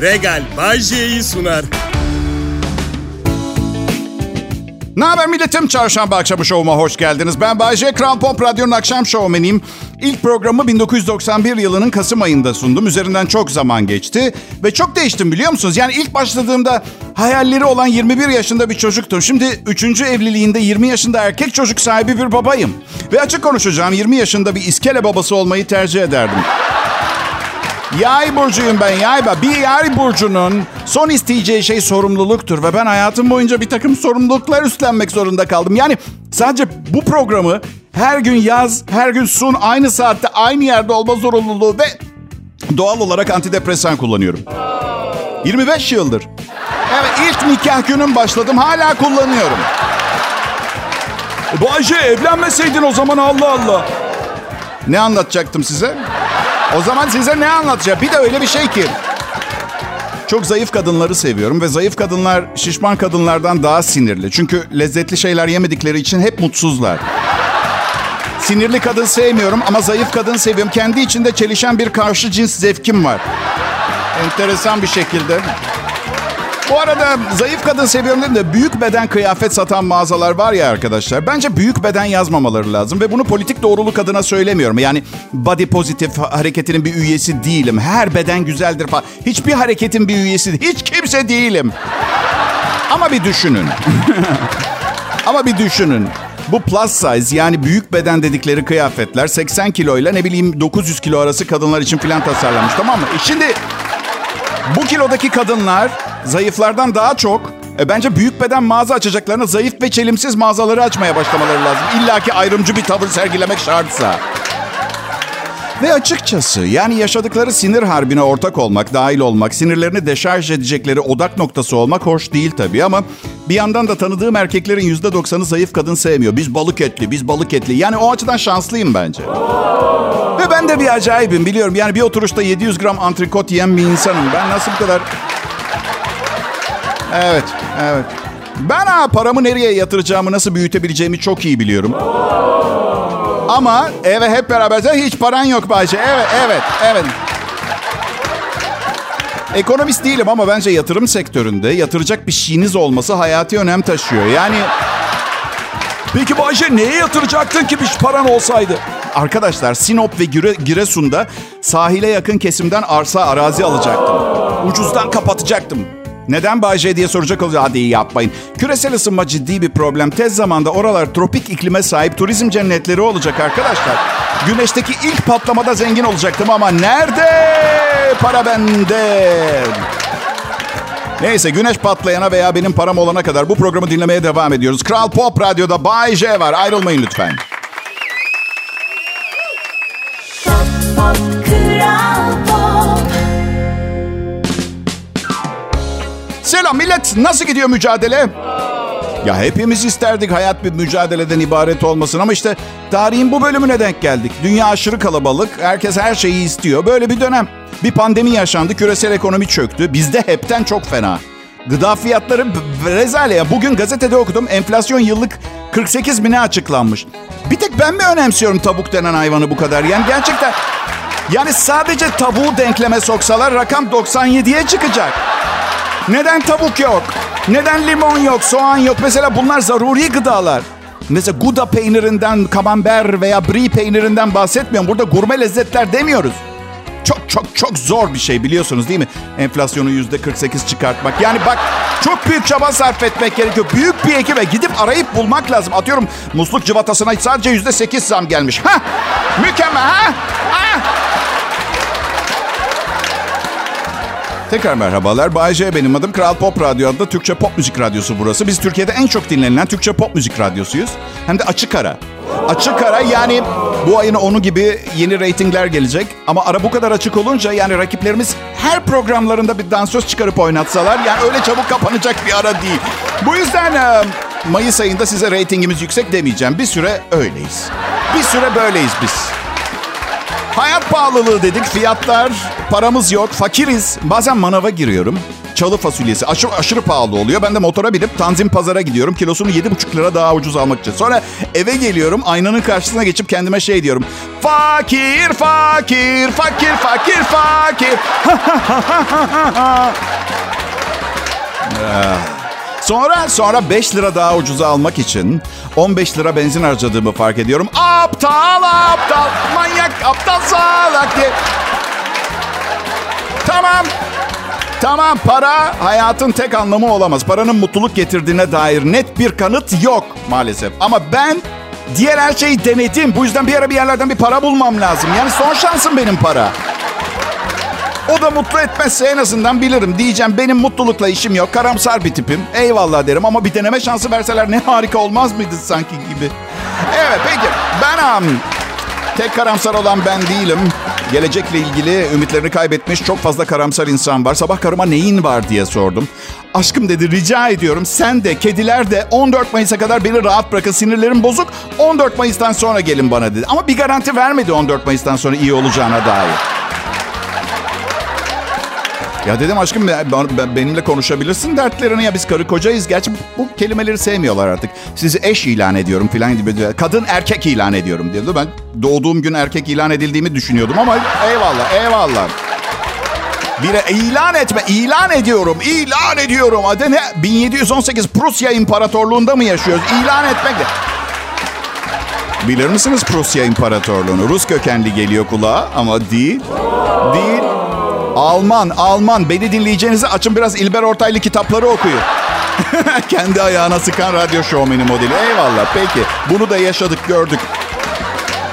Regal Bay J'yi sunar. Ne haber milletim? Çarşamba akşamı şovuma hoş geldiniz. Ben Bayece, Kral Pop Radyo'nun akşam şovmeniyim. İlk programı 1991 yılının Kasım ayında sundum. Üzerinden çok zaman geçti ve çok değiştim biliyor musunuz? Yani ilk başladığımda hayalleri olan 21 yaşında bir çocuktum. Şimdi 3. evliliğinde 20 yaşında erkek çocuk sahibi bir babayım. Ve açık konuşacağım 20 yaşında bir iskele babası olmayı tercih ederdim. Yay burcuyum ben yay. Bir yay burcunun son isteyeceği şey sorumluluktur. Ve ben hayatım boyunca bir takım sorumluluklar üstlenmek zorunda kaldım. Yani sadece bu programı her gün yaz, her gün sun, aynı saatte, aynı yerde olma zorunluluğu ve doğal olarak antidepresan kullanıyorum. 25 yıldır. Evet ilk nikah günüm başladım hala kullanıyorum. Bayce evlenmeseydin o zaman Allah Allah. Ne anlatacaktım size? O zaman size ne anlatacağım? Bir de öyle bir şey ki. Çok zayıf kadınları seviyorum ve zayıf kadınlar şişman kadınlardan daha sinirli. Çünkü lezzetli şeyler yemedikleri için hep mutsuzlar. Sinirli kadın sevmiyorum ama zayıf kadın seviyorum. Kendi içinde çelişen bir karşı cins zevkim var. Enteresan bir şekilde. Bu arada zayıf kadın seviyorum dedim de büyük beden kıyafet satan mağazalar var ya arkadaşlar. Bence büyük beden yazmamaları lazım ve bunu politik doğruluk adına söylemiyorum. Yani body pozitif hareketinin bir üyesi değilim. Her beden güzeldir falan. Hiçbir hareketin bir üyesi hiç kimse değilim. Ama bir düşünün. Ama bir düşünün. Bu plus size yani büyük beden dedikleri kıyafetler 80 kiloyla ne bileyim 900 kilo arası kadınlar için filan tasarlanmış tamam mı? E şimdi bu kilodaki kadınlar zayıflardan daha çok e, bence büyük beden mağaza açacaklarına zayıf ve çelimsiz mağazaları açmaya başlamaları lazım. İlla ki ayrımcı bir tavır sergilemek şartsa. Ve açıkçası yani yaşadıkları sinir harbine ortak olmak, dahil olmak, sinirlerini deşarj edecekleri odak noktası olmak hoş değil tabii ama bir yandan da tanıdığım erkeklerin yüzde doksanı zayıf kadın sevmiyor. Biz balık etli, biz balık etli. Yani o açıdan şanslıyım bence. Ve ben de bir acayibim biliyorum. Yani bir oturuşta 700 gram antrikot yiyen bir insanım. Ben nasıl bu kadar... Evet, evet. Ben ha paramı nereye yatıracağımı, nasıl büyütebileceğimi çok iyi biliyorum. Ama eve hep beraber hiç paran yok Bayce. Evet, evet, evet. Ekonomist değilim ama bence yatırım sektöründe yatıracak bir şeyiniz olması hayati önem taşıyor. Yani Peki Bayce neye yatıracaktın ki bir paran olsaydı? Arkadaşlar Sinop ve Gire, Giresun'da sahile yakın kesimden arsa arazi alacaktım. Ucuzdan kapatacaktım. Neden Bayce diye soracak olacak. Hadi yapmayın. Küresel ısınma ciddi bir problem. Tez zamanda oralar tropik iklime sahip turizm cennetleri olacak arkadaşlar. Güneşteki ilk patlamada zengin olacaktım ama nerede? Para bende. Neyse güneş patlayana veya benim param olana kadar bu programı dinlemeye devam ediyoruz. Kral Pop Radyo'da Bay J var. Ayrılmayın lütfen. Selam millet. Nasıl gidiyor mücadele? Ya hepimiz isterdik hayat bir mücadeleden ibaret olmasın ama işte tarihin bu bölümüne denk geldik. Dünya aşırı kalabalık, herkes her şeyi istiyor. Böyle bir dönem. Bir pandemi yaşandı, küresel ekonomi çöktü. Bizde hepten çok fena. Gıda fiyatları rezale. Bugün gazetede okudum enflasyon yıllık 48 bine açıklanmış. Bir tek ben mi önemsiyorum tavuk denen hayvanı bu kadar? Yani gerçekten yani sadece tavuğu denkleme soksalar rakam 97'ye çıkacak. Neden tavuk yok? Neden limon yok, soğan yok? Mesela bunlar zaruri gıdalar. Mesela Gouda peynirinden, kamember veya brie peynirinden bahsetmiyorum. Burada gurme lezzetler demiyoruz. Çok çok çok zor bir şey biliyorsunuz değil mi? Enflasyonu yüzde 48 çıkartmak. Yani bak çok büyük çaba sarf etmek gerekiyor. Büyük bir ekibe gidip arayıp bulmak lazım. Atıyorum musluk cıvatasına sadece yüzde 8 zam gelmiş. Ha, mükemmel ha. Tekrar merhabalar. Bay J benim adım. Kral Pop Radyo adlı Türkçe pop müzik radyosu burası. Biz Türkiye'de en çok dinlenilen Türkçe pop müzik radyosuyuz. Hem de açık ara. Açık ara yani bu ayın onu gibi yeni reytingler gelecek. Ama ara bu kadar açık olunca yani rakiplerimiz her programlarında bir dansöz çıkarıp oynatsalar yani öyle çabuk kapanacak bir ara değil. Bu yüzden Mayıs ayında size reytingimiz yüksek demeyeceğim. Bir süre öyleyiz. Bir süre böyleyiz biz. Hayat pahalılığı dedik, fiyatlar, paramız yok, fakiriz. Bazen manava giriyorum. Çalı fasulyesi aşırı, aşırı pahalı oluyor. Ben de motora binip Tanzim pazara gidiyorum. Kilosunu 7,5 lira daha ucuz almak için. Sonra eve geliyorum. Aynanın karşısına geçip kendime şey diyorum. Fakir, fakir, fakir, fakir, fakir. Sonra sonra 5 lira daha ucuza almak için 15 lira benzin harcadığımı fark ediyorum. Aptal aptal manyak aptal salak diye. Tamam. Tamam para hayatın tek anlamı olamaz. Paranın mutluluk getirdiğine dair net bir kanıt yok maalesef. Ama ben diğer her şeyi denedim. Bu yüzden bir ara bir yerlerden bir para bulmam lazım. Yani son şansım benim para. O da mutlu etmezse en azından bilirim. Diyeceğim benim mutlulukla işim yok. Karamsar bir tipim. Eyvallah derim ama bir deneme şansı verseler ne harika olmaz mıydı sanki gibi. Evet peki ben um, tek karamsar olan ben değilim. Gelecekle ilgili ümitlerini kaybetmiş çok fazla karamsar insan var. Sabah karıma neyin var diye sordum. Aşkım dedi rica ediyorum sen de kediler de 14 Mayıs'a kadar beni rahat bırakın sinirlerim bozuk. 14 Mayıs'tan sonra gelin bana dedi. Ama bir garanti vermedi 14 Mayıs'tan sonra iyi olacağına dair. Ya dedim aşkım benimle konuşabilirsin dertlerini ya biz karı kocayız. Gerçi bu kelimeleri sevmiyorlar artık. Sizi eş ilan ediyorum filan gibi. Kadın erkek ilan ediyorum diyordu. Ben doğduğum gün erkek ilan edildiğimi düşünüyordum ama eyvallah eyvallah. Bir ilan etme, ilan ediyorum, ilan ediyorum. Adı ne? 1718 Prusya İmparatorluğu'nda mı yaşıyoruz? İlan etmek de. Bilir misiniz Prusya İmparatorluğu'nu? Rus kökenli geliyor kulağa ama değil. Değil. Alman, Alman. Beni dinleyeceğinizi açın biraz İlber Ortaylı kitapları okuyun. Kendi ayağına sıkan radyo şovmeni modeli. Eyvallah peki. Bunu da yaşadık gördük.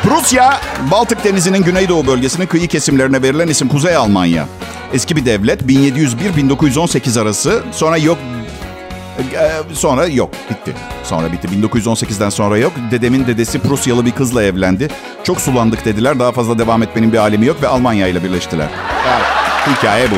Prusya, Baltık Denizi'nin güneydoğu bölgesinin kıyı kesimlerine verilen isim Kuzey Almanya. Eski bir devlet 1701-1918 arası. Sonra yok sonra yok bitti. Sonra bitti. 1918'den sonra yok. Dedemin dedesi Prusyalı bir kızla evlendi. Çok sulandık dediler. Daha fazla devam etmenin bir alemi yok ve Almanya ile birleştiler. Evet. Hikaye bu.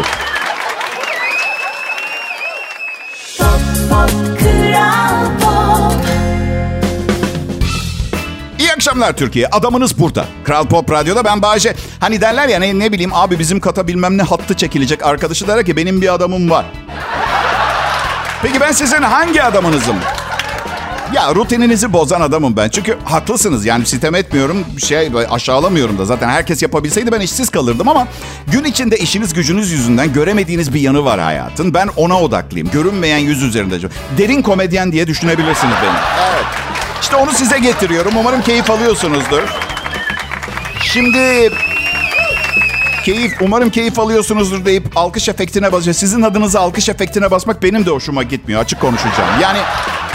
İyi akşamlar Türkiye. Adamınız burada. Kral Pop Radyo'da ben Bayece. Hani derler ya ne, ne bileyim abi bizim kata bilmem ne hattı çekilecek. Arkadaşı der ki benim bir adamım var. Peki ben sizin hangi adamınızım? Ya rutininizi bozan adamım ben. Çünkü haklısınız yani sitem etmiyorum. Şey aşağılamıyorum da. Zaten herkes yapabilseydi ben işsiz kalırdım ama gün içinde işiniz gücünüz yüzünden göremediğiniz bir yanı var hayatın. Ben ona odaklıyım. Görünmeyen yüz üzerinde. Derin komedyen diye düşünebilirsiniz beni. Evet. İşte onu size getiriyorum. Umarım keyif alıyorsunuzdur. Şimdi keyif, umarım keyif alıyorsunuzdur deyip alkış efektine basıyor. Sizin adınıza alkış efektine basmak benim de hoşuma gitmiyor. Açık konuşacağım. Yani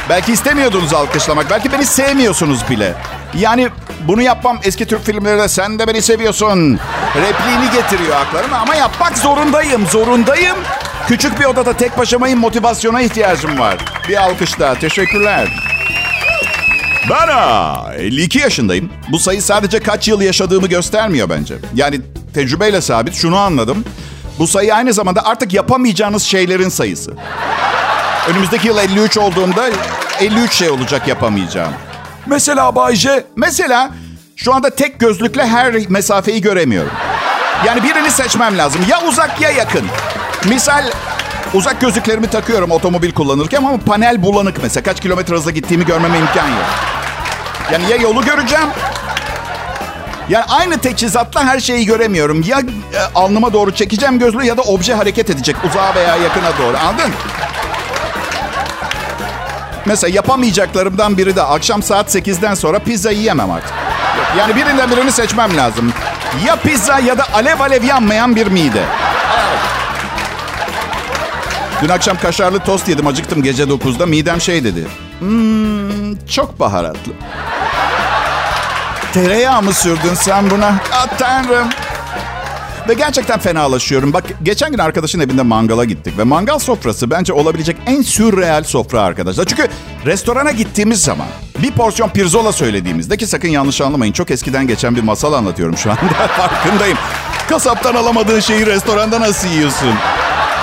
belki istemiyordunuz alkışlamak. Belki beni sevmiyorsunuz bile. Yani bunu yapmam eski Türk filmlerinde sen de beni seviyorsun. Repliğini getiriyor aklarıma ama yapmak zorundayım. Zorundayım. Küçük bir odada tek başımayım. Motivasyona ihtiyacım var. Bir alkış daha. Teşekkürler. Ben 52 yaşındayım. Bu sayı sadece kaç yıl yaşadığımı göstermiyor bence. Yani tecrübeyle sabit şunu anladım. Bu sayı aynı zamanda artık yapamayacağınız şeylerin sayısı. Önümüzdeki yıl 53 olduğumda 53 şey olacak yapamayacağım. Mesela Bayce, mesela şu anda tek gözlükle her mesafeyi göremiyorum. Yani birini seçmem lazım. Ya uzak ya yakın. Misal uzak gözlüklerimi takıyorum otomobil kullanırken ama panel bulanık mesela. Kaç kilometre hızla gittiğimi görmeme imkan yok. Yani ya yolu göreceğim yani aynı teçhizatla her şeyi göremiyorum. Ya e, alnıma doğru çekeceğim gözlüğü ya da obje hareket edecek uzağa veya yakına doğru. Anladın? Mesela yapamayacaklarımdan biri de akşam saat 8'den sonra pizza yiyemem artık. Yani birinden birini seçmem lazım. Ya pizza ya da alev alev yanmayan bir mide. Dün akşam kaşarlı tost yedim. Acıktım gece 9'da. Midem şey dedi. Hmm, çok baharatlı. Tereyağı mı sürdün sen buna? Ah tanrım. Ve gerçekten fenalaşıyorum. Bak geçen gün arkadaşın evinde mangala gittik. Ve mangal sofrası bence olabilecek en sürreal sofra arkadaşlar. Çünkü restorana gittiğimiz zaman bir porsiyon pirzola söylediğimizde ki sakın yanlış anlamayın. Çok eskiden geçen bir masal anlatıyorum şu anda. Farkındayım. Kasaptan alamadığın şeyi restoranda nasıl yiyorsun?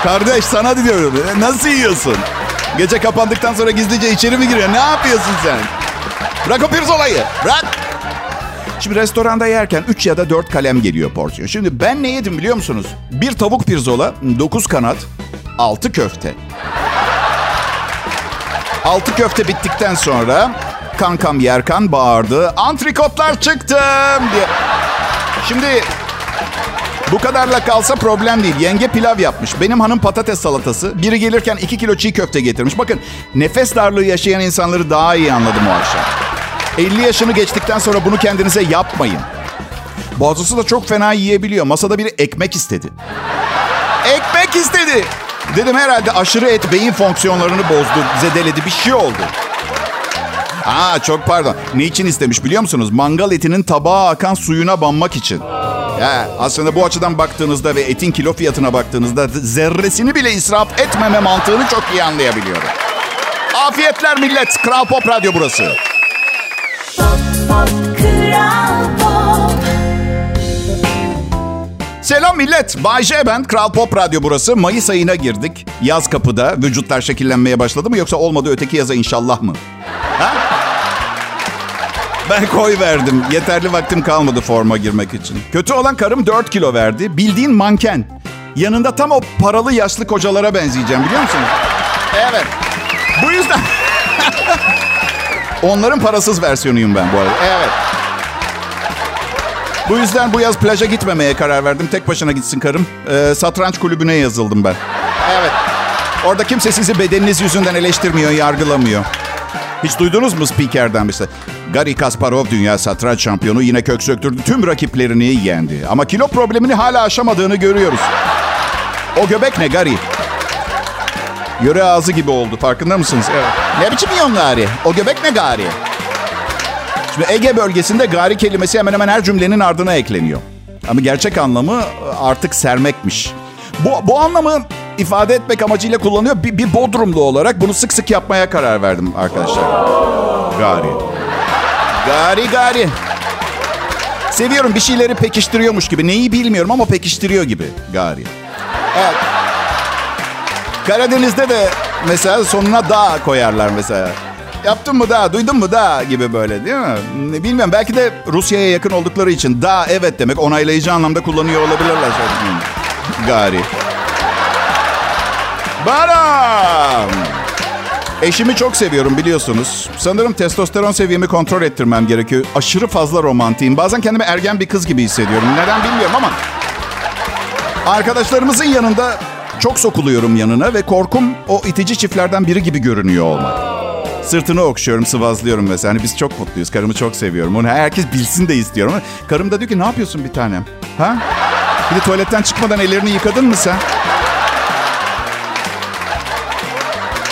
Kardeş sana diyorum. Nasıl yiyorsun? Gece kapandıktan sonra gizlice içeri mi giriyor? Ne yapıyorsun sen? Bırak o pirzolayı. Bırak. Şimdi restoranda yerken 3 ya da 4 kalem geliyor porsiyon. Şimdi ben ne yedim biliyor musunuz? Bir tavuk pirzola, 9 kanat, 6 köfte. 6 köfte bittikten sonra kankam Yerkan bağırdı. Antrikotlar çıktım diye. Şimdi bu kadarla kalsa problem değil. Yenge pilav yapmış. Benim hanım patates salatası. Biri gelirken 2 kilo çiğ köfte getirmiş. Bakın nefes darlığı yaşayan insanları daha iyi anladım o akşam. 50 yaşını geçtikten sonra bunu kendinize yapmayın. Bazısı da çok fena yiyebiliyor. Masada biri ekmek istedi. Ekmek istedi. Dedim herhalde aşırı et beyin fonksiyonlarını bozdu, zedeledi bir şey oldu. Aa çok pardon. Ne için istemiş biliyor musunuz? Mangal etinin tabağa akan suyuna banmak için. Ya, aslında bu açıdan baktığınızda ve etin kilo fiyatına baktığınızda zerresini bile israf etmeme mantığını çok iyi anlayabiliyorum. Afiyetler millet. Kral Pop Radyo burası. Selam millet. Bay J ben. Kral Pop Radyo burası. Mayıs ayına girdik. Yaz kapıda. Vücutlar şekillenmeye başladı mı yoksa olmadı öteki yaza inşallah mı? Ha? Ben koy verdim. Yeterli vaktim kalmadı forma girmek için. Kötü olan karım 4 kilo verdi. Bildiğin manken. Yanında tam o paralı yaşlı kocalara benzeyeceğim biliyor musunuz? Evet. Bu yüzden... Onların parasız versiyonuyum ben bu arada. Evet. Bu yüzden bu yaz plaja gitmemeye karar verdim. Tek başına gitsin karım. Ee, satranç kulübüne yazıldım ben. Evet. Orada kimse sizi bedeniniz yüzünden eleştirmiyor, yargılamıyor. Hiç duydunuz mu spikerden işte? Gary Kasparov dünya satranç şampiyonu yine kök söktürdü. Tüm rakiplerini yendi. Ama kilo problemini hala aşamadığını görüyoruz. O göbek ne Gary? Yöre ağzı gibi oldu farkında mısınız? Evet. Ne biçim yiyorsun Gari? O göbek ne Gari? Şimdi Ege bölgesinde gari kelimesi hemen hemen her cümlenin ardına ekleniyor. Ama gerçek anlamı artık sermekmiş. Bu, bu anlamı ifade etmek amacıyla kullanıyor. Bir, bir Bodrumlu olarak bunu sık sık yapmaya karar verdim arkadaşlar. Gari. Gari gari. Seviyorum bir şeyleri pekiştiriyormuş gibi. Neyi bilmiyorum ama pekiştiriyor gibi. Gari. Evet. Karadeniz'de de mesela sonuna da koyarlar mesela. Yaptın mı da, duydun mu da gibi böyle değil mi? Bilmiyorum belki de Rusya'ya yakın oldukları için da evet demek onaylayıcı anlamda kullanıyor olabilirler. Gari. Baram. Eşimi çok seviyorum biliyorsunuz. Sanırım testosteron seviyemi kontrol ettirmem gerekiyor. Aşırı fazla romantiyim. Bazen kendimi ergen bir kız gibi hissediyorum. Neden bilmiyorum ama... Arkadaşlarımızın yanında çok sokuluyorum yanına ve korkum o itici çiftlerden biri gibi görünüyor olmak. Sırtını okşuyorum, sıvazlıyorum mesela. Hani biz çok mutluyuz. Karımı çok seviyorum. Onu herkes bilsin de istiyorum. Karım da diyor ki ne yapıyorsun bir tanem? Ha? Bir de tuvaletten çıkmadan ellerini yıkadın mı sen?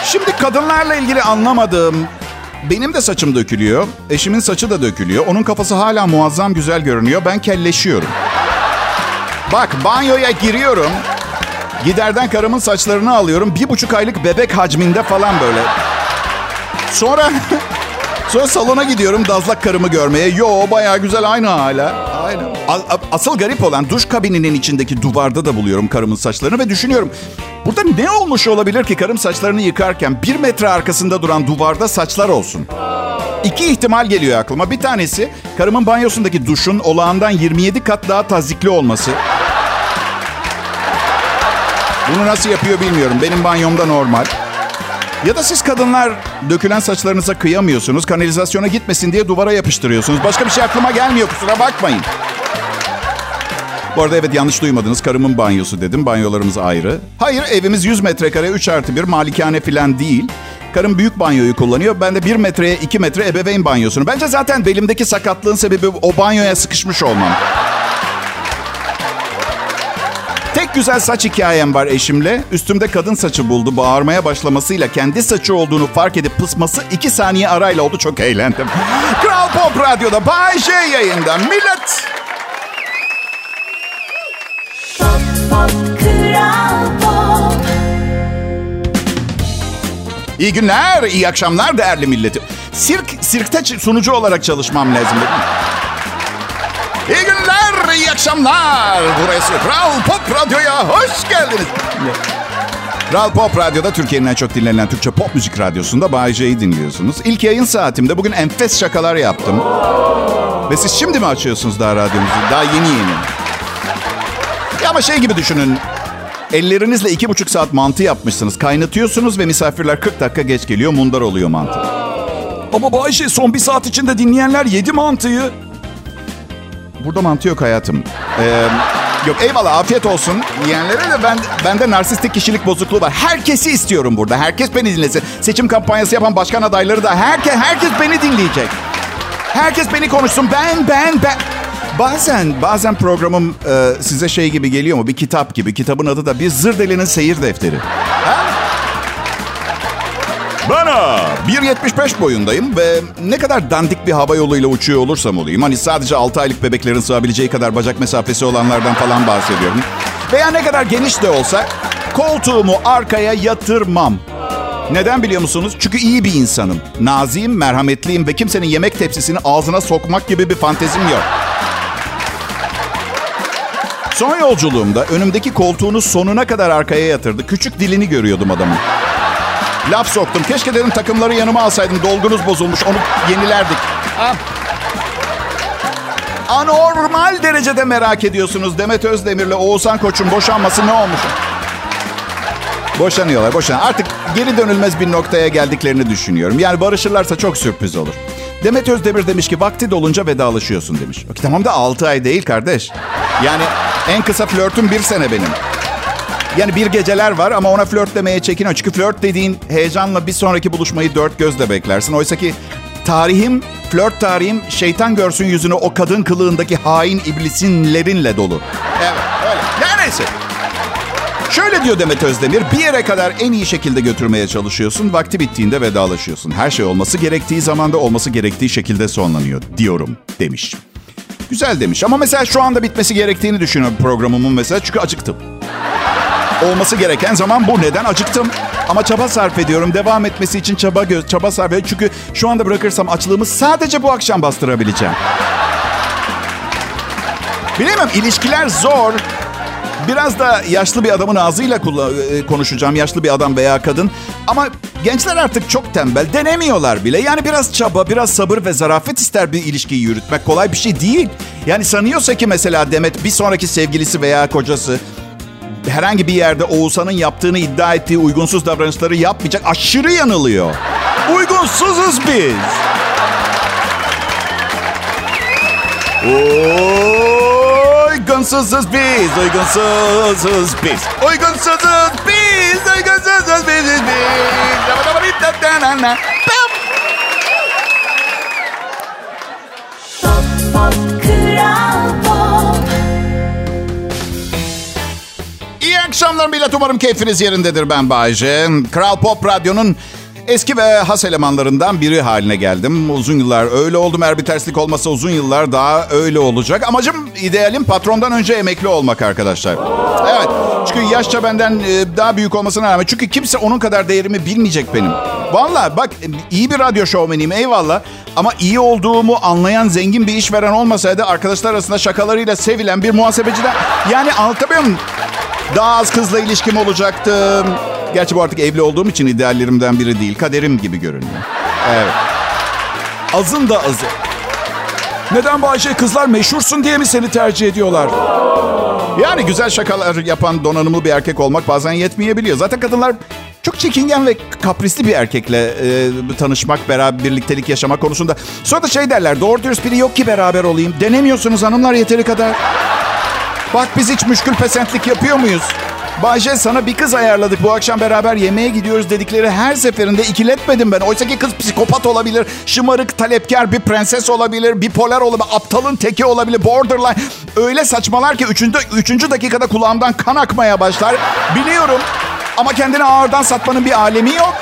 Şimdi kadınlarla ilgili anlamadığım benim de saçım dökülüyor. Eşimin saçı da dökülüyor. Onun kafası hala muazzam güzel görünüyor. Ben kelleşiyorum. Bak banyoya giriyorum. Giderden karımın saçlarını alıyorum. Bir buçuk aylık bebek hacminde falan böyle. Sonra sonra salona gidiyorum dazlak karımı görmeye. Yo bayağı güzel aynı hala. Aynı. Asıl garip olan duş kabininin içindeki duvarda da buluyorum karımın saçlarını ve düşünüyorum. Burada ne olmuş olabilir ki karım saçlarını yıkarken bir metre arkasında duran duvarda saçlar olsun? İki ihtimal geliyor aklıma. Bir tanesi karımın banyosundaki duşun olağandan 27 kat daha tazikli olması. Bunu nasıl yapıyor bilmiyorum. Benim banyomda normal. Ya da siz kadınlar dökülen saçlarınıza kıyamıyorsunuz. Kanalizasyona gitmesin diye duvara yapıştırıyorsunuz. Başka bir şey aklıma gelmiyor kusura bakmayın. Bu arada evet yanlış duymadınız. Karımın banyosu dedim. Banyolarımız ayrı. Hayır evimiz 100 metrekare 3 artı 1 malikane falan değil. Karım büyük banyoyu kullanıyor. Ben de 1 metreye 2 metre ebeveyn banyosunu. Bence zaten belimdeki sakatlığın sebebi o banyoya sıkışmış olmam. Güzel saç hikayem var eşimle. Üstümde kadın saçı buldu. Bağırmaya başlamasıyla kendi saçı olduğunu fark edip pısması iki saniye arayla oldu. Çok eğlendim. Kral Pop Radyo'da Bay J yayında. Millet! Pop, pop, Kral Pop. İyi günler, iyi akşamlar değerli milletim. Sirk, sirkte sunucu olarak çalışmam lazım iyi akşamlar. Burası Kral Pop Radyo'ya hoş geldiniz. Kral Pop Radyo'da Türkiye'nin en çok dinlenen Türkçe pop müzik radyosunda Bay J'yi dinliyorsunuz. İlk yayın saatimde bugün enfes şakalar yaptım. Ve siz şimdi mi açıyorsunuz daha radyomuzu? Daha yeni yeni. Ya ama şey gibi düşünün. Ellerinizle iki buçuk saat mantı yapmışsınız. Kaynatıyorsunuz ve misafirler 40 dakika geç geliyor. Mundar oluyor mantı. Ama Bayşe son bir saat içinde dinleyenler yedi mantıyı. Burada mantı yok hayatım. Ee, yok eyvallah afiyet olsun. Yiyenlere de ben, bende narsistik kişilik bozukluğu var. Herkesi istiyorum burada. Herkes beni dinlesin. Seçim kampanyası yapan başkan adayları da herkes, herkes beni dinleyecek. Herkes beni konuşsun. Ben, ben, ben. Bazen, bazen programım e, size şey gibi geliyor mu? Bir kitap gibi. Kitabın adı da Bir Zırdelinin Seyir Defteri. Bana 1.75 boyundayım ve ne kadar dandik bir hava yoluyla uçuyor olursam olayım. Hani sadece 6 aylık bebeklerin sığabileceği kadar bacak mesafesi olanlardan falan bahsediyorum. Veya ne kadar geniş de olsa koltuğumu arkaya yatırmam. Neden biliyor musunuz? Çünkü iyi bir insanım. Naziyim, merhametliyim ve kimsenin yemek tepsisini ağzına sokmak gibi bir fantezim yok. Son yolculuğumda önümdeki koltuğunu sonuna kadar arkaya yatırdı. Küçük dilini görüyordum adamın. Laf soktum. Keşke dedim takımları yanıma alsaydım. Dolgunuz bozulmuş. Onu yenilerdik. Ha. Anormal derecede merak ediyorsunuz. Demet Özdemir'le Oğuzhan Koç'un boşanması ne olmuş? Boşanıyorlar, boşan. Artık geri dönülmez bir noktaya geldiklerini düşünüyorum. Yani barışırlarsa çok sürpriz olur. Demet Özdemir demiş ki vakti dolunca vedalaşıyorsun demiş. Tamam da 6 ay değil kardeş. Yani en kısa flörtüm bir sene benim. Yani bir geceler var ama ona flört demeye çekiniyor. Çünkü flört dediğin heyecanla bir sonraki buluşmayı dört gözle beklersin. Oysa ki tarihim, flört tarihim şeytan görsün yüzünü o kadın kılığındaki hain iblisinlerinle dolu. Evet öyle. Ya neyse. Şöyle diyor Demet Özdemir, bir yere kadar en iyi şekilde götürmeye çalışıyorsun, vakti bittiğinde vedalaşıyorsun. Her şey olması gerektiği zamanda olması gerektiği şekilde sonlanıyor diyorum demiş. Güzel demiş ama mesela şu anda bitmesi gerektiğini düşünüyorum programımın mesela çünkü acıktım. Olması gereken zaman bu. Neden? Acıktım. Ama çaba sarf ediyorum. Devam etmesi için çaba göz, çaba sarf ediyorum. Çünkü şu anda bırakırsam açlığımı sadece bu akşam bastırabileceğim. Bilemem ilişkiler zor. Biraz da yaşlı bir adamın ağzıyla konuşacağım. Yaşlı bir adam veya kadın. Ama gençler artık çok tembel. Denemiyorlar bile. Yani biraz çaba, biraz sabır ve zarafet ister bir ilişkiyi yürütmek. Kolay bir şey değil. Yani sanıyorsa ki mesela Demet bir sonraki sevgilisi veya kocası herhangi bir yerde Oğuzhan'ın yaptığını iddia ettiği uygunsuz davranışları yapmayacak. Aşırı yanılıyor. Uygunsuzuz biz. Uygunsuzuz biz, uygunsuzuz biz. Uygunsuzuz biz, uygunsuzuz biz, biz. Akşamlar millet. Umarım keyfiniz yerindedir ben Bayece. Kral Pop Radyo'nun eski ve has elemanlarından biri haline geldim. Uzun yıllar öyle oldum. Eğer bir terslik olmasa uzun yıllar daha öyle olacak. Amacım idealim patrondan önce emekli olmak arkadaşlar. Evet. Çünkü yaşça benden e, daha büyük olmasına rağmen. Çünkü kimse onun kadar değerimi bilmeyecek benim. Vallahi bak iyi bir radyo şovmeniyim eyvallah. Ama iyi olduğumu anlayan zengin bir işveren olmasaydı arkadaşlar arasında şakalarıyla sevilen bir muhasebeciden... Yani anlatabiliyor muyum? Daha az kızla ilişkim olacaktı. Gerçi bu artık evli olduğum için ideallerimden biri değil. Kaderim gibi görünüyor. Evet. Azın da azı. Neden Bayşe kızlar meşhursun diye mi seni tercih ediyorlar? Yani güzel şakalar yapan donanımlı bir erkek olmak bazen yetmeyebiliyor. Zaten kadınlar çok çekingen ve kaprisli bir erkekle e, tanışmak, beraber birliktelik yaşama konusunda. Sonra da şey derler, doğru dürüst biri yok ki beraber olayım. Denemiyorsunuz hanımlar yeteri kadar. Bak biz hiç müşkül pesentlik yapıyor muyuz? Bayce sana bir kız ayarladık. Bu akşam beraber yemeğe gidiyoruz dedikleri her seferinde ikiletmedim ben. Oysa ki kız psikopat olabilir, şımarık, talepkar bir prenses olabilir, bipolar olabilir, aptalın teki olabilir, borderline. Öyle saçmalar ki üçüncü, üçüncü dakikada kulağımdan kan akmaya başlar. Biliyorum ama kendini ağırdan satmanın bir alemi yok.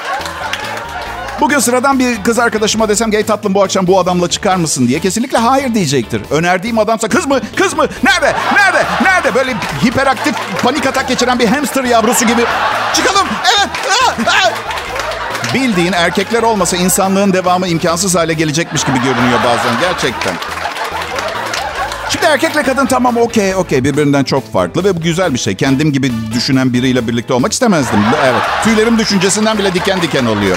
Bugün sıradan bir kız arkadaşıma desem gay tatlım bu akşam bu adamla çıkar mısın diye kesinlikle hayır diyecektir. Önerdiğim adamsa kız mı? Kız mı? Nerede? Nerede? Nerede? Böyle hiperaktif panik atak geçiren bir hamster yavrusu gibi. Çıkalım. Evet. Ah, ah. Bildiğin erkekler olmasa insanlığın devamı imkansız hale gelecekmiş gibi görünüyor bazen gerçekten. Şimdi erkekle kadın tamam okey okey birbirinden çok farklı ve bu güzel bir şey. Kendim gibi düşünen biriyle birlikte olmak istemezdim. Evet. Tüylerim düşüncesinden bile diken diken oluyor.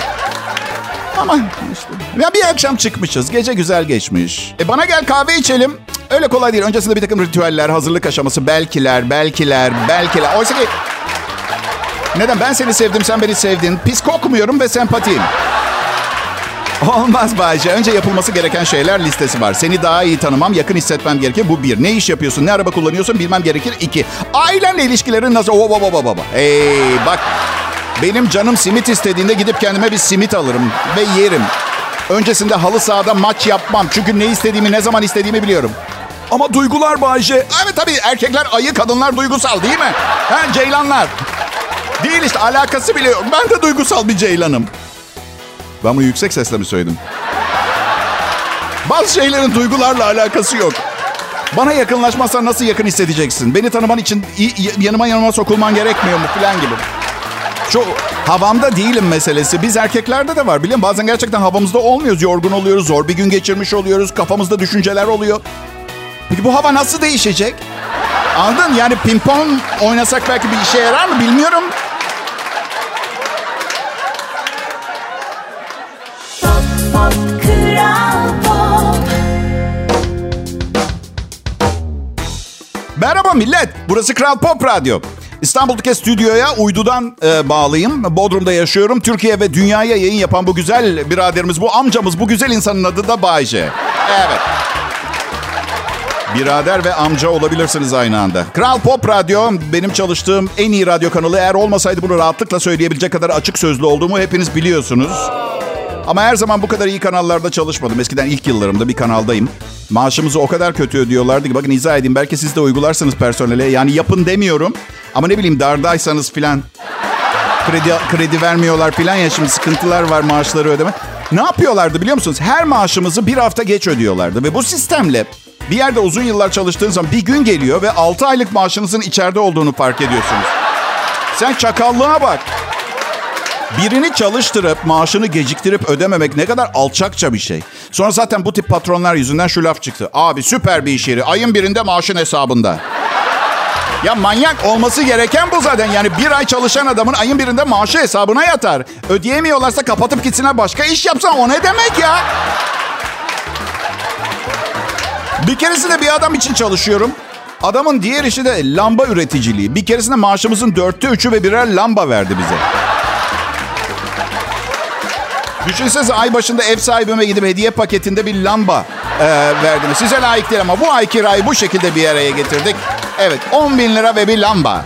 Ama işte. Ya bir akşam çıkmışız. Gece güzel geçmiş. E bana gel kahve içelim. Öyle kolay değil. Öncesinde bir takım ritüeller, hazırlık aşaması, belkiler, belkiler, belkiler. Oysa ki neden? Ben seni sevdim, sen beni sevdin. Pis kokmuyorum ve sempatiyim. Olmaz Bayce. Önce yapılması gereken şeyler listesi var. Seni daha iyi tanımam, yakın hissetmem gerekir. Bu bir. Ne iş yapıyorsun, ne araba kullanıyorsun bilmem gerekir. İki. Ailenle ilişkilerin nasıl? Oh, oh, oh. Hey bak. Benim canım simit istediğinde gidip kendime bir simit alırım ve yerim. Öncesinde halı sahada maç yapmam. Çünkü ne istediğimi, ne zaman istediğimi biliyorum. Ama duygular Bayce. Evet tabii erkekler ayı, kadınlar duygusal değil mi? Ha, ceylanlar. Değil işte alakası bile yok. Ben de duygusal bir ceylanım. Ben bunu yüksek sesle mi söyledim? Bazı şeylerin duygularla alakası yok. Bana yakınlaşmazsan nasıl yakın hissedeceksin? Beni tanıman için yanıma yanıma sokulman gerekmiyor mu falan gibi. Şu havamda değilim meselesi. Biz erkeklerde de var biliyor musun? Bazen gerçekten havamızda olmuyoruz. Yorgun oluyoruz, zor bir gün geçirmiş oluyoruz. Kafamızda düşünceler oluyor. Peki bu hava nasıl değişecek? Anladın? Yani pimpon oynasak belki bir işe yarar mı bilmiyorum. Pop pop kral pop Merhaba millet. Burası Kral Pop Radyo. İstanbul'daki stüdyoya uydudan e, bağlıyım. Bodrum'da yaşıyorum. Türkiye ve dünyaya yayın yapan bu güzel biraderimiz, bu amcamız, bu güzel insanın adı da Bayce. Evet. Birader ve amca olabilirsiniz aynı anda. Kral Pop Radyo benim çalıştığım en iyi radyo kanalı. Eğer olmasaydı bunu rahatlıkla söyleyebilecek kadar açık sözlü olduğumu hepiniz biliyorsunuz. Ama her zaman bu kadar iyi kanallarda çalışmadım. Eskiden ilk yıllarımda bir kanaldayım. Maaşımızı o kadar kötü ödüyorlardı ki bakın izah edeyim. Belki siz de uygularsınız personele. Yani yapın demiyorum. Ama ne bileyim dardaysanız filan kredi kredi vermiyorlar filan ya şimdi sıkıntılar var maaşları ödeme. Ne yapıyorlardı biliyor musunuz? Her maaşımızı bir hafta geç ödüyorlardı ve bu sistemle bir yerde uzun yıllar çalıştığınız zaman bir gün geliyor ve 6 aylık maaşınızın içeride olduğunu fark ediyorsunuz. Sen çakallığa bak. Birini çalıştırıp maaşını geciktirip ödememek ne kadar alçakça bir şey. Sonra zaten bu tip patronlar yüzünden şu laf çıktı. Abi süper bir iş yeri. Ayın birinde maaşın hesabında. Ya manyak olması gereken bu zaten. Yani bir ay çalışan adamın ayın birinde maaşı hesabına yatar. Ödeyemiyorlarsa kapatıp gitsinler başka iş yapsan o ne demek ya? Bir keresinde bir adam için çalışıyorum. Adamın diğer işi de lamba üreticiliği. Bir keresinde maaşımızın dörtte üçü ve birer lamba verdi bize. Düşünsenize ay başında ev sahibime gidip hediye paketinde bir lamba e, verdim. Size layık ama bu ay kirayı bu şekilde bir araya getirdik. Evet 10 bin lira ve bir lamba.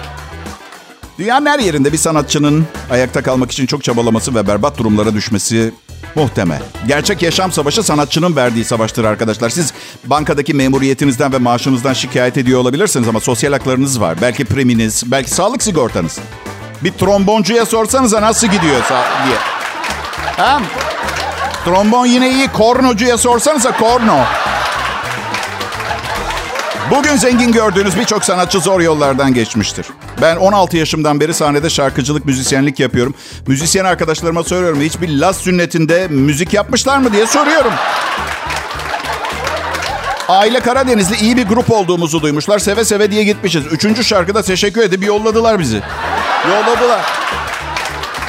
Dünyanın her yerinde bir sanatçının ayakta kalmak için çok çabalaması ve berbat durumlara düşmesi muhtemel. Gerçek yaşam savaşı sanatçının verdiği savaştır arkadaşlar. Siz bankadaki memuriyetinizden ve maaşınızdan şikayet ediyor olabilirsiniz ama sosyal haklarınız var. Belki priminiz, belki sağlık sigortanız. Bir tromboncuya sorsanıza nasıl gidiyor sa- diye. Ha? Trombon yine iyi. Kornocuya sorsanıza korno. Bugün zengin gördüğünüz birçok sanatçı zor yollardan geçmiştir. Ben 16 yaşımdan beri sahnede şarkıcılık, müzisyenlik yapıyorum. Müzisyen arkadaşlarıma soruyorum. Hiçbir Laz sünnetinde müzik yapmışlar mı diye soruyorum. Aile Karadenizli iyi bir grup olduğumuzu duymuşlar. Seve seve diye gitmişiz. Üçüncü şarkıda teşekkür edip yolladılar bizi. Yolladılar.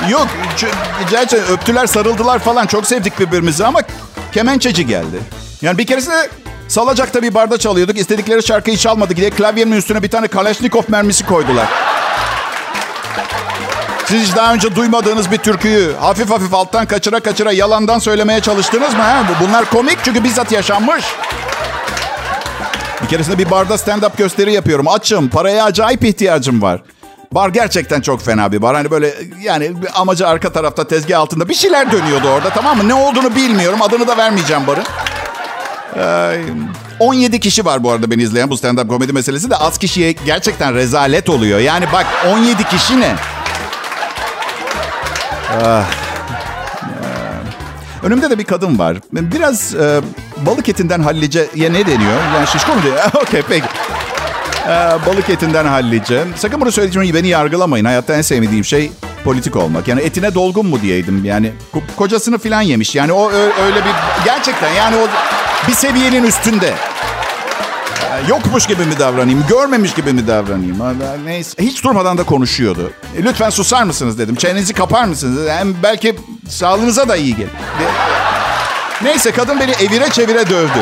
Yok gerçekten öptüler sarıldılar falan çok sevdik birbirimizi ama kemençeci geldi. Yani bir keresinde Salacak'ta bir barda çalıyorduk. İstedikleri şarkıyı çalmadı diye klavyenin üstüne bir tane Kalashnikov mermisi koydular. Siz hiç daha önce duymadığınız bir türküyü hafif hafif alttan kaçıra kaçıra yalandan söylemeye çalıştınız mı? He? Bu- Bunlar komik çünkü bizzat yaşanmış. Bir keresinde bir barda stand-up gösteri yapıyorum. Açım, paraya acayip ihtiyacım var. Bar gerçekten çok fena bir bar. Hani böyle yani amacı arka tarafta tezgah altında bir şeyler dönüyordu orada tamam mı? Ne olduğunu bilmiyorum. Adını da vermeyeceğim barın. Ay, 17 kişi var bu arada beni izleyen bu stand-up komedi meselesi de az kişiye gerçekten rezalet oluyor. Yani bak 17 kişi ne? Ah. Ee, Önümde de bir kadın var. Biraz e, balık etinden hallice ya ne deniyor? Yani şişko mu diyor? Okey peki. Ee, balık etinden hallice. Sakın bunu gibi beni yargılamayın. Hayatta en sevmediğim şey politik olmak. Yani etine dolgun mu diyeydim. Yani ko- kocasını falan yemiş. Yani o öyle bir gerçekten yani o bir seviyenin üstünde. Ee, Yokmuş gibi mi davranayım? Görmemiş gibi mi davranayım? Ha, Neyse. Hiç durmadan da konuşuyordu. E, lütfen susar mısınız dedim. Çenenizi kapar mısınız? Hem belki Sağlığınıza da iyi gelir. Neyse kadın beni evire çevire dövdü.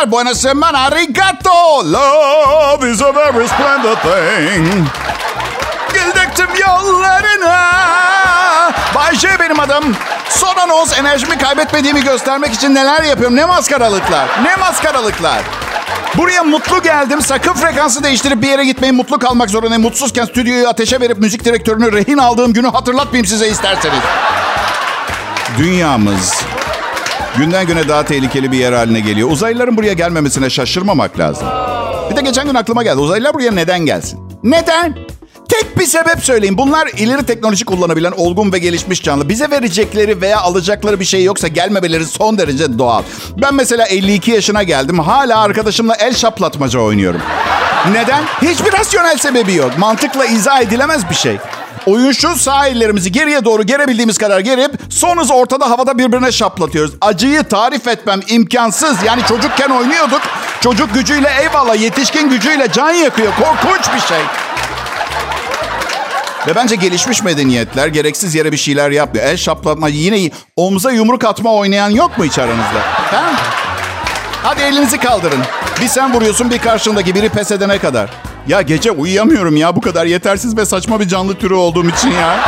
Akşamlar. Buenas semana, arigato. Love is a very splendid thing. Güldüktüm yollarına. Bay J benim adım. Son anons enerjimi kaybetmediğimi göstermek için neler yapıyorum? Ne maskaralıklar, ne maskaralıklar. Buraya mutlu geldim. Sakın frekansı değiştirip bir yere gitmeyin. Mutlu kalmak zorundayım. Mutsuzken stüdyoyu ateşe verip müzik direktörünü rehin aldığım günü hatırlatmayayım size isterseniz. Dünyamız günden güne daha tehlikeli bir yer haline geliyor. Uzaylıların buraya gelmemesine şaşırmamak lazım. Bir de geçen gün aklıma geldi. Uzaylılar buraya neden gelsin? Neden? Tek bir sebep söyleyeyim. Bunlar ileri teknoloji kullanabilen olgun ve gelişmiş canlı. Bize verecekleri veya alacakları bir şey yoksa gelmemeleri son derece doğal. Ben mesela 52 yaşına geldim. Hala arkadaşımla el şaplatmaca oynuyorum. Neden? Hiçbir rasyonel sebebi yok. Mantıkla izah edilemez bir şey. Oyun şu sağ ellerimizi geriye doğru gerebildiğimiz kadar gerip son hız ortada havada birbirine şaplatıyoruz. Acıyı tarif etmem imkansız. Yani çocukken oynuyorduk. Çocuk gücüyle eyvallah yetişkin gücüyle can yakıyor. Korkunç bir şey. Ve bence gelişmiş medeniyetler gereksiz yere bir şeyler yapmıyor. El şaplatma yine. Omza yumruk atma oynayan yok mu hiç aranızda? Ha? Hadi elinizi kaldırın. Bir sen vuruyorsun bir karşındaki biri pes edene kadar. Ya gece uyuyamıyorum ya bu kadar yetersiz ve saçma bir canlı türü olduğum için ya.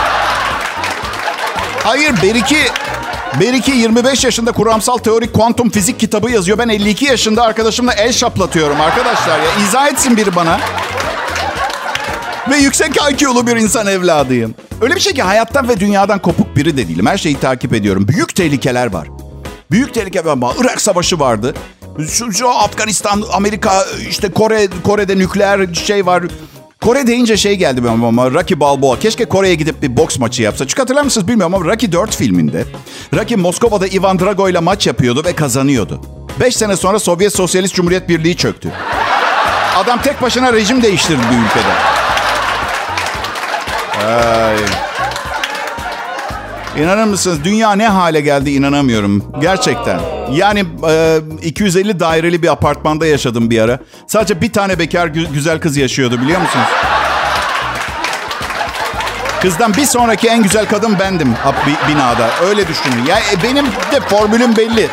Hayır Beriki Beriki 25 yaşında kuramsal teorik kuantum fizik kitabı yazıyor. Ben 52 yaşında arkadaşımla el şaplatıyorum arkadaşlar ya. İzah etsin biri bana. Ve yüksek IQ'lu bir insan evladıyım. Öyle bir şey ki hayattan ve dünyadan kopuk biri de değilim. Her şeyi takip ediyorum. Büyük tehlikeler var. Büyük tehlike var. Irak Savaşı vardı. Şu, şu Afganistan, Amerika, işte Kore, Kore'de nükleer şey var. Kore deyince şey geldi benim ama Rocky Balboa. Keşke Kore'ye gidip bir boks maçı yapsa. Çünkü hatırlar mısınız bilmiyorum ama Rocky 4 filminde Rocky Moskova'da Ivan Drago ile maç yapıyordu ve kazanıyordu. 5 sene sonra Sovyet Sosyalist Cumhuriyet Birliği çöktü. Adam tek başına rejim değiştirdi bir ülkede. Ay. İnanır mısınız? Dünya ne hale geldi inanamıyorum. Gerçekten. Yani e, 250 daireli bir apartmanda yaşadım bir ara. Sadece bir tane bekar gü- güzel kız yaşıyordu biliyor musunuz? Kızdan bir sonraki en güzel kadın bendim binada. Öyle düşünün. Ya e, benim de formülüm belli.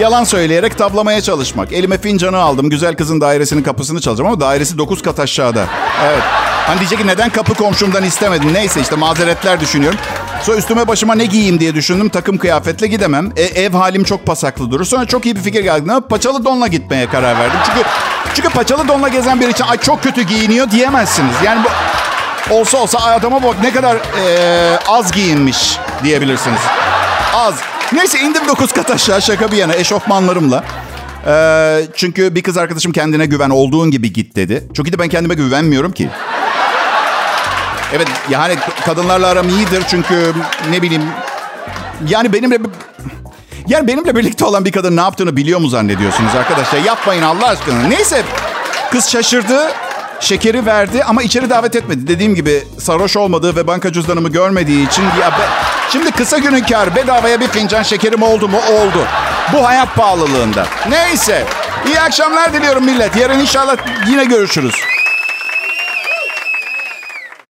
Yalan söyleyerek tablamaya çalışmak. Elime fincanı aldım. Güzel kızın dairesinin kapısını çalacağım ama dairesi 9 kat aşağıda. Evet. Hani diyecek ki neden kapı komşumdan istemedin? Neyse işte mazeretler düşünüyorum. Sonra üstüme başıma ne giyeyim diye düşündüm. Takım kıyafetle gidemem. E, ev halim çok pasaklı durur. Sonra çok iyi bir fikir geldi. Paçalı donla gitmeye karar verdim. Çünkü çünkü paçalı donla gezen biri için ay çok kötü giyiniyor diyemezsiniz. Yani bu olsa olsa adama bak ne kadar e, az giyinmiş diyebilirsiniz. Az. Neyse indim 9 kat aşağı şaka bir yana eşofmanlarımla. Ee, çünkü bir kız arkadaşım kendine güven olduğun gibi git dedi. Çünkü de ben kendime güvenmiyorum ki. Evet yani kadınlarla aram iyidir çünkü ne bileyim yani benimle yani benimle birlikte olan bir kadın ne yaptığını biliyor mu zannediyorsunuz arkadaşlar? Yapmayın Allah aşkına. Neyse kız şaşırdı. Şekeri verdi ama içeri davet etmedi. Dediğim gibi sarhoş olmadığı ve banka cüzdanımı görmediği için ya be, şimdi kısa günün kar bedavaya bir fincan şekerim oldu mu? Oldu. Bu hayat pahalılığında. Neyse. İyi akşamlar diliyorum millet. Yarın inşallah yine görüşürüz.